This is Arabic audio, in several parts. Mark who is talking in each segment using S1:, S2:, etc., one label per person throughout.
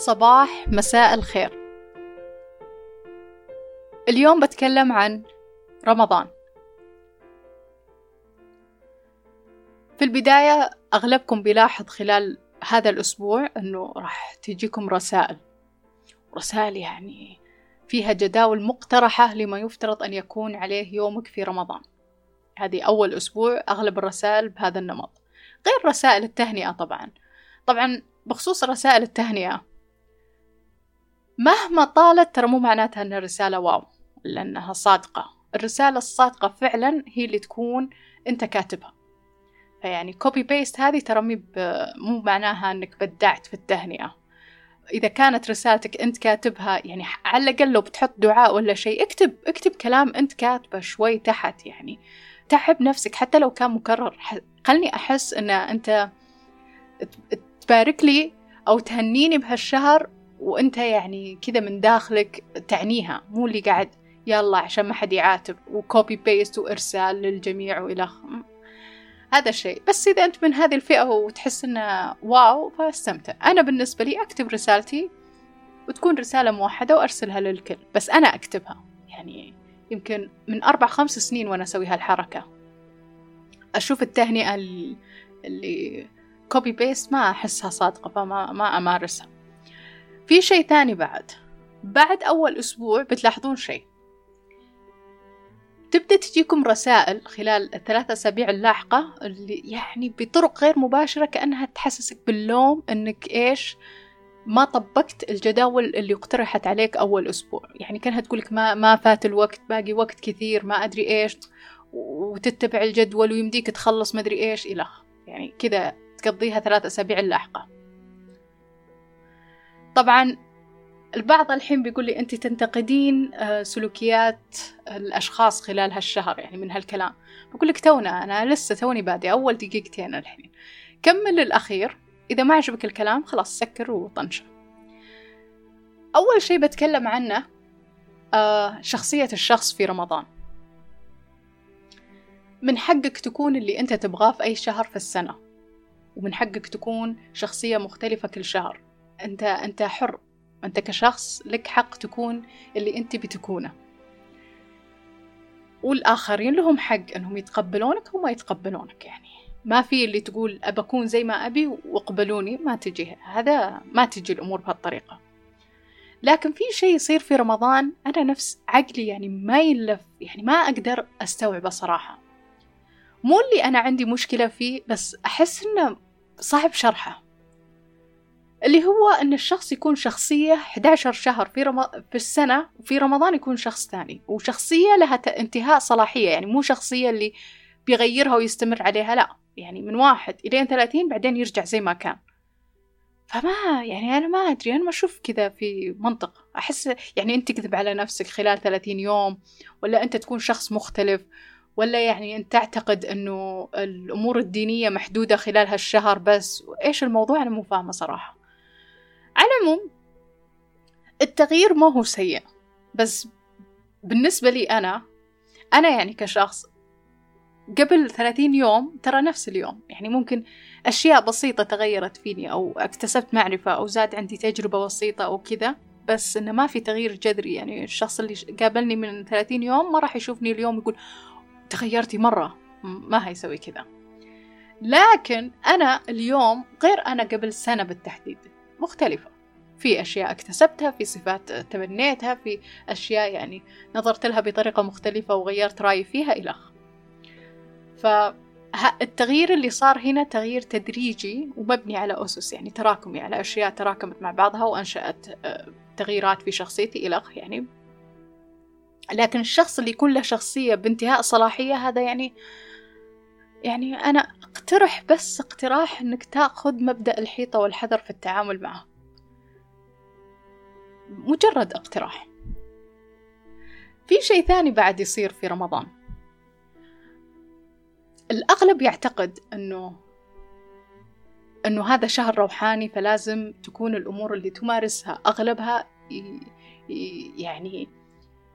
S1: صباح مساء الخير. اليوم بتكلم عن رمضان. في البداية أغلبكم بيلاحظ خلال هذا الأسبوع أنه راح تجيكم رسائل. رسائل يعني فيها جداول مقترحة لما يفترض أن يكون عليه يومك في رمضان. هذه أول أسبوع أغلب الرسائل بهذا النمط. غير رسائل التهنئة طبعا. طبعا بخصوص رسائل التهنئة مهما طالت ترى مو معناتها أن الرسالة wow لأنها صادقة. الرسالة الصادقة فعلا هي اللي تكون أنت كاتبها. فيعني copy paste هذه ترى مو معناها أنك بدعت في التهنئة. إذا كانت رسالتك أنت كاتبها يعني على الأقل لو بتحط دعاء ولا شيء اكتب اكتب كلام أنت كاتبه شوي تحت يعني. تعب نفسك حتى لو كان مكرر. خلني أحس أن أنت تبارك لي أو تهنيني بهالشهر وأنت يعني كذا من داخلك تعنيها مو اللي قاعد يلا عشان ما حد يعاتب و copy paste وإرسال للجميع وإلى هذا الشيء. بس إذا أنت من هذه الفئة وتحس إنه wow فاستمتع. أنا بالنسبة لي أكتب رسالتي وتكون رسالة موحدة وأرسلها للكل بس أنا أكتبها. يعني يمكن من أربع خمس سنين وأنا أسوي هالحركة. أشوف التهنئة اللي copy paste ما أحسها صادقة فما ما أمارسها. في شيء ثاني بعد. بعد أول أسبوع بتلاحظون شيء. تبدأ تجيكم رسائل خلال الثلاثة أسابيع اللاحقة اللي يعني بطرق غير مباشرة كأنها تحسسك باللوم أنك إيش ما طبقت الجداول اللي اقترحت عليك أول أسبوع. يعني كأنها تقولك ما, ما فات الوقت باقي وقت كثير ما أدري إيش وتتبع الجدول ويمديك تخلص مدري إيش إلى يعني كذا تقضيها ثلاث أسابيع اللاحقة. طبعا البعض الحين بيقول لي أنت تنتقدين آه، سلوكيات الأشخاص خلال هالشهر يعني من هالكلام. بقول لك تونا أنا لسه توني بادي أول دقيقتين الحين. كمل الأخير. إذا ما عجبك الكلام خلاص سكر وطنشة. أول شي بتكلم عنه آه شخصية الشخص في رمضان. من حقك تكون اللي أنت تبغاه في أي شهر في السنة ومن حقك تكون شخصية مختلفة كل شهر. أنت أنت حر. أنت كشخص لك حق تكون اللي أنت بتكونه. والآخرين لهم حق أنهم يتقبلونك وما يتقبلونك يعني. ما في اللي تقول أبى أكون زي ما أبي واقبلوني ما تجي. هذا ما تجي الأمور بهالطريقة. لكن في شيء يصير في رمضان أنا نفس عقلي يعني ما يلف يعني ما أقدر أستوعبه صراحة. مو اللي أنا عندي مشكلة فيه بس أحس إنه صعب شرحه. اللي هو أن الشخص يكون شخصية 11 شهر في, رم... في السنة وفي رمضان يكون شخص ثاني. وشخصية لها انتهاء صلاحية يعني مو شخصية اللي بيغيرها ويستمر عليها لا. يعني من واحد إلين ثلاثين بعدين يرجع زي ما كان. فما يعني أنا ما أدري أنا ما أشوف كذا في منطق. أحس يعني أنت تكذب على نفسك خلال ثلاثين يوم ولا أنت تكون شخص مختلف ولا يعني أنت تعتقد أنه الأمور الدينية محدودة خلال هالشهر بس. إيش الموضوع؟ أنا مو فاهمة صراحة. على العموم التغيير ما هو سيء بس بالنسبة لي أنا أنا يعني كشخص قبل ثلاثين يوم ترى نفس اليوم يعني ممكن أشياء بسيطة تغيرت فيني أو اكتسبت معرفة أو زاد عندي تجربة بسيطة أو كذا بس إنه ما في تغيير جذري يعني الشخص اللي قابلني من ثلاثين يوم ما راح يشوفني اليوم يقول تغيرتي مرة ما هيسوي كذا. لكن أنا اليوم غير أنا قبل سنة بالتحديد مختلفة. في أشياء اكتسبتها في صفات تبنيتها في أشياء يعني نظرت لها بطريقة مختلفة وغيرت رأيي فيها إلى فالتغيير اللي صار هنا تغيير تدريجي ومبني على أسس يعني تراكمي على أشياء تراكمت مع بعضها وأنشأت آه، تغييرات في شخصيتي إلى يعني. لكن الشخص اللي يكون له شخصية بانتهاء صلاحية هذا يعني يعني أنا أقترح بس اقتراح إنك تأخذ مبدأ الحيطة والحذر في التعامل معه. مجرد اقتراح. في شيء ثاني بعد يصير في رمضان. الأغلب يعتقد أنه أنه هذا شهر روحاني فلازم تكون الأمور اللي تمارسها أغلبها يعني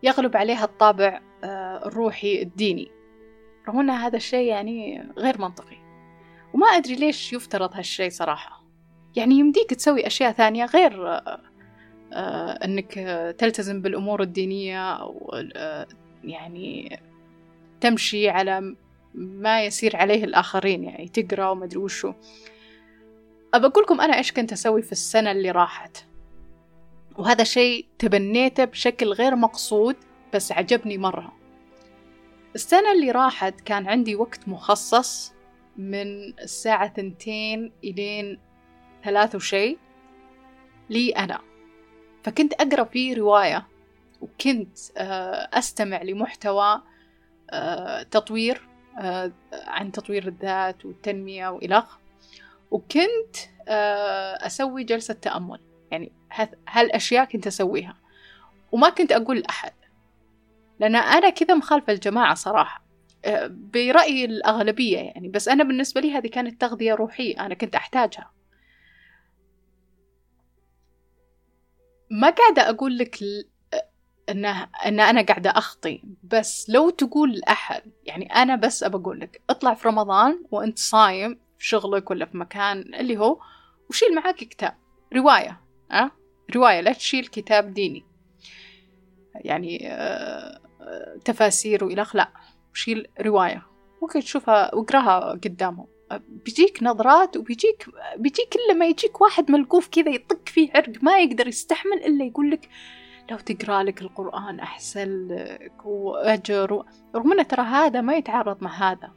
S1: يغلب عليها الطابع آه، الروحي الديني. رغم أن هذا الشيء يعني غير منطقي. وما أدري ليش يفترض هالشيء صراحة. يعني يمديك تسوي أشياء ثانية غير آه، أنك تلتزم بالأمور الدينية أو آه، يعني تمشي على ما يسير عليه الآخرين يعني تقرأ وما أدري وشو. أبى أقول لكم أنا إيش كنت أسوي في السنة اللي راحت. وهذا شيء تبنيته بشكل غير مقصود بس عجبني مرة. السنة اللي راحت كان عندي وقت مخصص من الساعة ثنتين إلين ثلاث وشي لي أنا. فكنت أقرأ فيه رواية وكنت آه، أستمع لمحتوى آه، تطوير آه، عن تطوير الذات والتنمية وإلخ وكنت أسوي جلسة تأمل. يعني هالأشياء كنت أسويها. وما كنت أقول لأحد. لأن أنا كذا مخالفة الجماعة صراحة. برأي الأغلبية يعني. بس أنا بالنسبة لي هذه كانت تغذية روحية أنا كنت أحتاجها. ما قاعدة أقول لك إن إن أنا قاعدة أخطي بس لو تقول لأحد يعني أنا بس أبى أقول لك اطلع في رمضان وأنت صايم في شغلك ولا في مكان اللي هو وشيل معاك كتاب رواية أه؟ رواية لا تشيل كتاب ديني. يعني آه تفاسير وإلخ لا شيل رواية. ممكن تشوفها وأقراها قدامهم بيجيك نظرات وبيجيك بيجيك كل ما يجيك واحد ملقوف كذا يطق فيه عرق ما يقدر يستحمل إلا يقول لك لو تقرأ لك القرآن أحسن لك وأجر و... رغم أنه ترى هذا ما يتعارض مع هذا.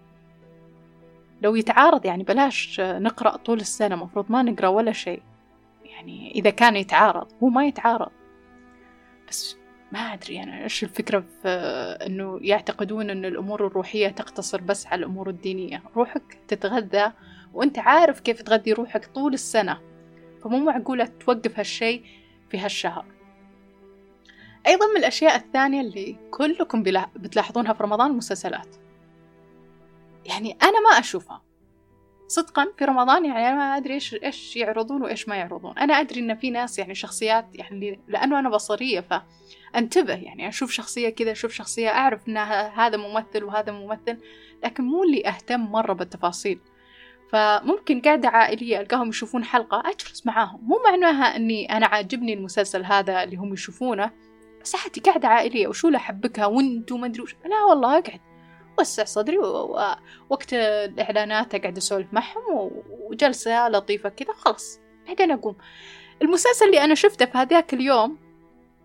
S1: لو يتعارض يعني بلاش نقرأ طول السنة مفروض ما نقرأ ولا شيء. يعني إذا كان يتعارض هو ما يتعارض. بس ما أدري أنا إيش الفكرة في إنه يعتقدون إن الأمور الروحية تقتصر بس على الأمور الدينية. روحك تتغذى وأنت عارف كيف تغذي روحك طول السنة. فمو معقولة توقف هالشي في هالشهر. أيضا من الأشياء الثانية اللي كلكم بتلاحظونها في رمضان المسلسلات يعني أنا ما أشوفها. صدقا في رمضان يعني أنا ما أدري إيش إيش يعرضون وإيش ما يعرضون. أنا أدري إن في ناس يعني شخصيات يعني لأنه أنا بصرية فأنتبه يعني أشوف شخصية كذا أشوف شخصية أعرف إن هذا ممثل وهذا ممثل لكن مو اللي أهتم مرة بالتفاصيل. فممكن قاعدة عائلية ألقاهم يشوفون حلقة أجلس معاهم. مو معناها أني أنا عاجبني المسلسل هذا اللي هم يشوفونه بس عادي قاعدة عائلية وشو لحبكها وانتو ما أدري لا والله أقعد. وسع صدري ووقت الإعلانات أقعد أسولف معهم وجلسة لطيفة كذا خلاص. بعدين أقوم. المسلسل اللي أنا شفته في هذاك اليوم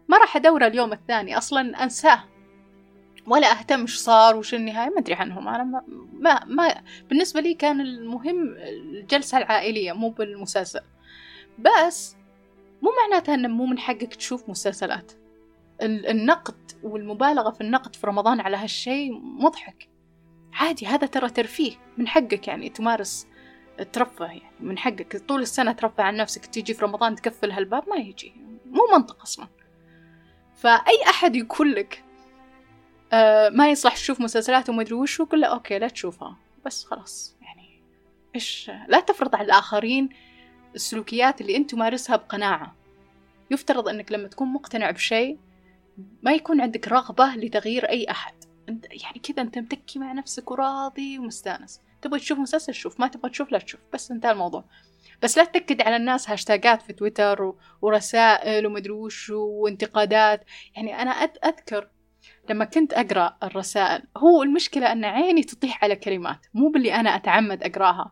S1: ما راح أدوره اليوم الثاني أصلا أنساه. ولا أهتم إيش صار وش النهاية ما أدري عنهم. أنا ما, ما, ما بالنسبة لي كان المهم الجلسة العائلية مو بالمسلسل. بس مو معناتها أنه مو من حقك تشوف مسلسلات. النقد والمبالغة في النقد في رمضان على هالشي مضحك. عادي هذا ترى ترفيه من حقك يعني تمارس ترفه يعني من حقك. طول السنة ترفه عن نفسك تيجي في رمضان تكفل هالباب ما يجي مو منطق أصلا. فأي أحد يقول لك آه ما يصلح تشوف مسلسلات وما أدري وشو قل له أوكي لا تشوفها. بس خلاص يعني إيش لا تفرض على الآخرين السلوكيات اللي أنت تمارسها بقناعة. يفترض أنك لما تكون مقتنع بشيء ما يكون عندك رغبة لتغيير أي أحد أنت يعني كذا أنت متكي مع نفسك وراضي ومستانس تبغى تشوف مسلسل شوف ما تبغى تشوف لا تشوف بس انتهى الموضوع بس لا تأكد على الناس هاشتاجات في تويتر. ورسائل ومدري وش وانتقادات يعني أنا. أذكر لما كنت أقرأ الرسائل هو المشكلة أن عيني تطيح على كلمات مو باللي أنا أتعمد أقراها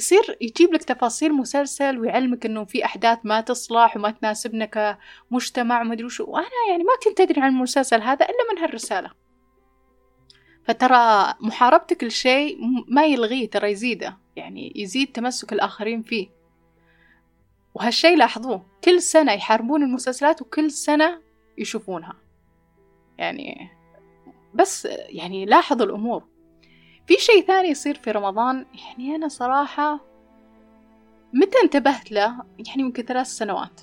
S1: يصير يجيب لك تفاصيل مسلسل ويعلمك إنه في أحداث ما تصلح وما تناسبنا كمجتمع وما أدري وشو. وأنا يعني ما كنت ادري عن المسلسل هذا إلا من هالرسالة. فترى محاربتك لشيء ما يلغيه ترى يزيده. يعني يزيد تمسك الآخرين فيه. وهالشي لاحظوه. كل سنة يحاربون المسلسلات وكل سنة يشوفونها. يعني بس يعني لاحظوا الأمور. في شيء ثاني يصير في رمضان؟ يعني أنا صراحة متى انتبهت له؟ يعني يمكن ثلاث سنوات.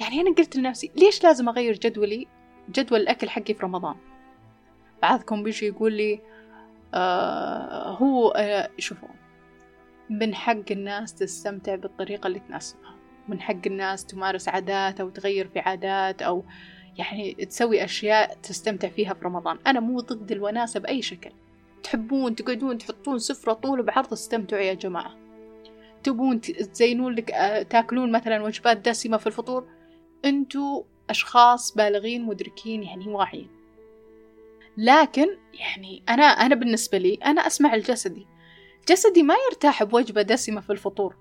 S1: يعني أنا قلت لنفسي ليش لازم أغير جدولي جدول الأكل حقي في رمضان؟ بعضكم بيجي يقول لي آه هو آه شوفوا من حق الناس تستمتع بالطريقة اللي تناسبها. من حق الناس تمارس عادات أو تغير في عادات أو يعني تسوي أشياء تستمتع فيها في رمضان. أنا مو ضد الوناسة بأي شكل. تحبون تقعدون تحطون سفرة طول بعرض استمتعوا يا جماعة. تبون تزينون لك آه، تاكلون مثلا وجبات دسمة في الفطور. أنتوا أشخاص بالغين مدركين يعني واعيين. لكن يعني أنا أنا بالنسبة لي أنا أسمع الجسدي. جسدي ما يرتاح بوجبة دسمة في الفطور.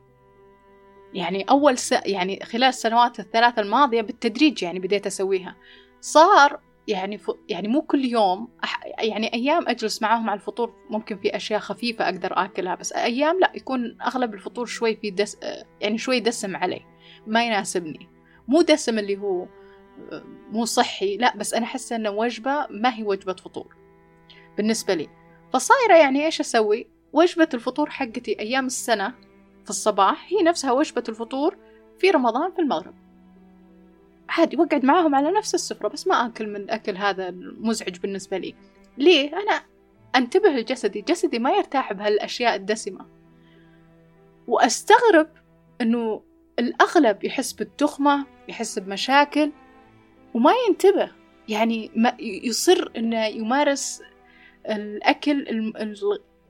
S1: يعني أول س... يعني خلال السنوات الثلاث الماضية بالتدريج يعني بديت أسويها. صار يعني ف... يعني مو كل يوم أح... يعني أيام أجلس معاهم على الفطور ممكن في أشياء خفيفة أقدر آكلها بس أيام لا يكون أغلب الفطور شوي في دس يعني شوي دسم علي ما يناسبني. مو دسم اللي هو مو صحي لا بس أنا أحس إنه وجبة ما هي وجبة فطور بالنسبة لي. فصايرة يعني إيش أسوي؟ وجبة الفطور حقتي أيام السنة في الصباح هي نفسها وجبة الفطور في رمضان في المغرب. عادي وقعد معاهم على نفس السفرة بس ما أكل من الأكل هذا المزعج بالنسبة لي. ليه؟ أنا أنتبه لجسدي جسدي ما يرتاح بهالأشياء الدسمة. وأستغرب أنه الأغلب يحس بالتخمة يحس بمشاكل وما ينتبه. يعني ما يصر إنه يمارس الأكل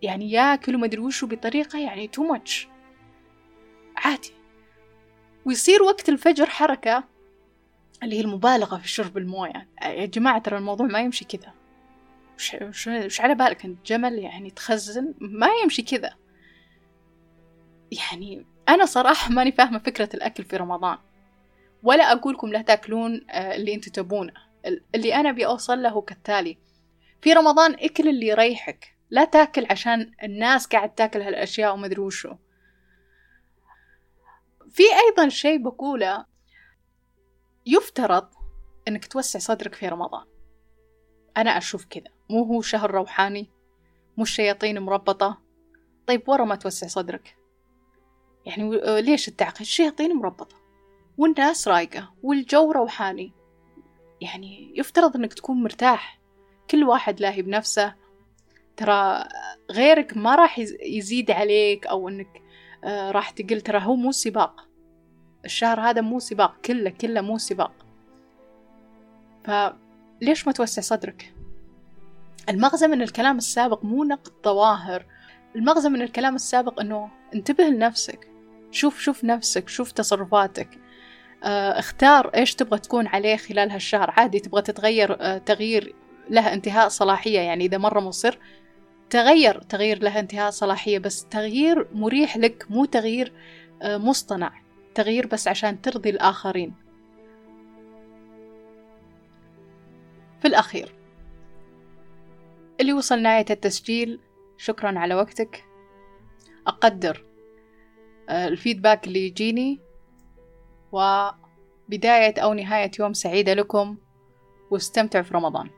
S1: يعني ياكل وما أدري وشو بطريقة يعني تو ماتش عادي. ويصير وقت الفجر حركة اللي هي المبالغة في شرب الموية. يا جماعة ترى الموضوع ما يمشي كذا. وش, وش, على بالك؟ انت جمل يعني تخزن ما يمشي كذا. يعني أنا صراحة ماني فاهمة فكرة الأكل في رمضان. ولا أقولكم لا تاكلون آه، اللي أنتوا تبونه. اللي أنا أبي أوصل له كالتالي. في رمضان اكل اللي يريحك. لا تاكل عشان الناس قاعد تاكل هالأشياء ومدري وشو. في أيضا شيء بقوله يفترض أنك توسع صدرك في رمضان. أنا أشوف كذا. مو هو شهر روحاني مو الشياطين مربطة. طيب ورا ما توسع صدرك؟ يعني آه، ليش التعقيد؟ الشياطين مربطة. والناس رايقة والجو روحاني. يعني يفترض إنك تكون مرتاح. كل واحد لاهي بنفسه. ترى غيرك ما راح يزيد عليك أو إنك آه، راح تقل. ترى هو مو سباق. الشهر هذا مو سباق كله كله مو سباق. فليش ما توسع صدرك؟ المغزى من الكلام السابق مو نقد ظواهر. المغزى من الكلام السابق إنه انتبه لنفسك شوف شوف نفسك شوف تصرفاتك. آه، اختار إيش تبغى تكون عليه خلال هالشهر. عادي تبغى تتغير آه، تغيير له انتهاء صلاحية يعني إذا مرة مصر تغير تغيير له انتهاء صلاحية بس تغيير مريح لك مو تغيير آه، مصطنع. تغيير بس عشان ترضي الآخرين. في الأخير اللي وصل نهاية التسجيل شكرا على وقتك. أقدر الفيدباك اللي يجيني وبداية أو نهاية يوم سعيدة لكم واستمتعوا في رمضان.